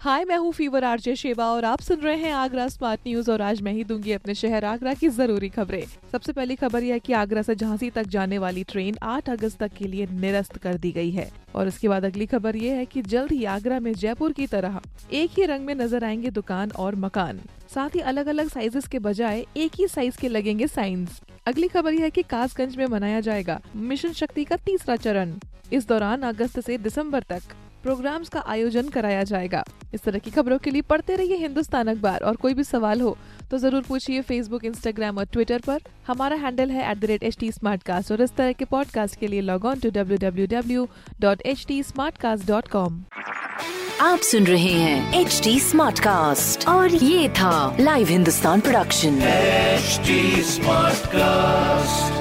हाय मैं हूँ fever RJ शेवा और आप सुन रहे हैं आगरा स्मार्ट न्यूज़ और आज मैं ही दूँगी अपने शहर आगरा की ज़रूरी खबरें। सबसे पहली खबर यह कि आगरा से झांसी तक जाने वाली ट्रेन 8 अगस्त तक के लिए निरस्त कर दी गई है। और इसके बाद अगली खबर ये है कि जल्द ही आगरा में जयपुर की तरह एक ही रंग में नज़र आएँगे दुकान और मकान। साथ ही अलग अलग साइजेस के बजाय एक ही साइज़ के लगेंगे साइंस अगली खबर यह है कि कासगंज में मनाया जाएगा मिशन शक्ति का तीसरा चरण। इस दौरान अगस्त से दिसंबर तक प्रोग्राम्स का आयोजन कराया जाएगा। इस तरह की खबरों के लिए पढ़ते रहिए हिंदुस्तान अखबार। और कोई भी सवाल हो तो ज़रूर पूछिए फेसबुक इंस्टाग्राम और ट्विटर पर। हमारा हैंडल है at the rate H T और इस तरह के पॉडकास्ट के लिए log on to W W W dot H T dot com आप सुन रहे हैं एच डी स्मार्ट कास्ट और ये था live Hindustan production HD Smartcast.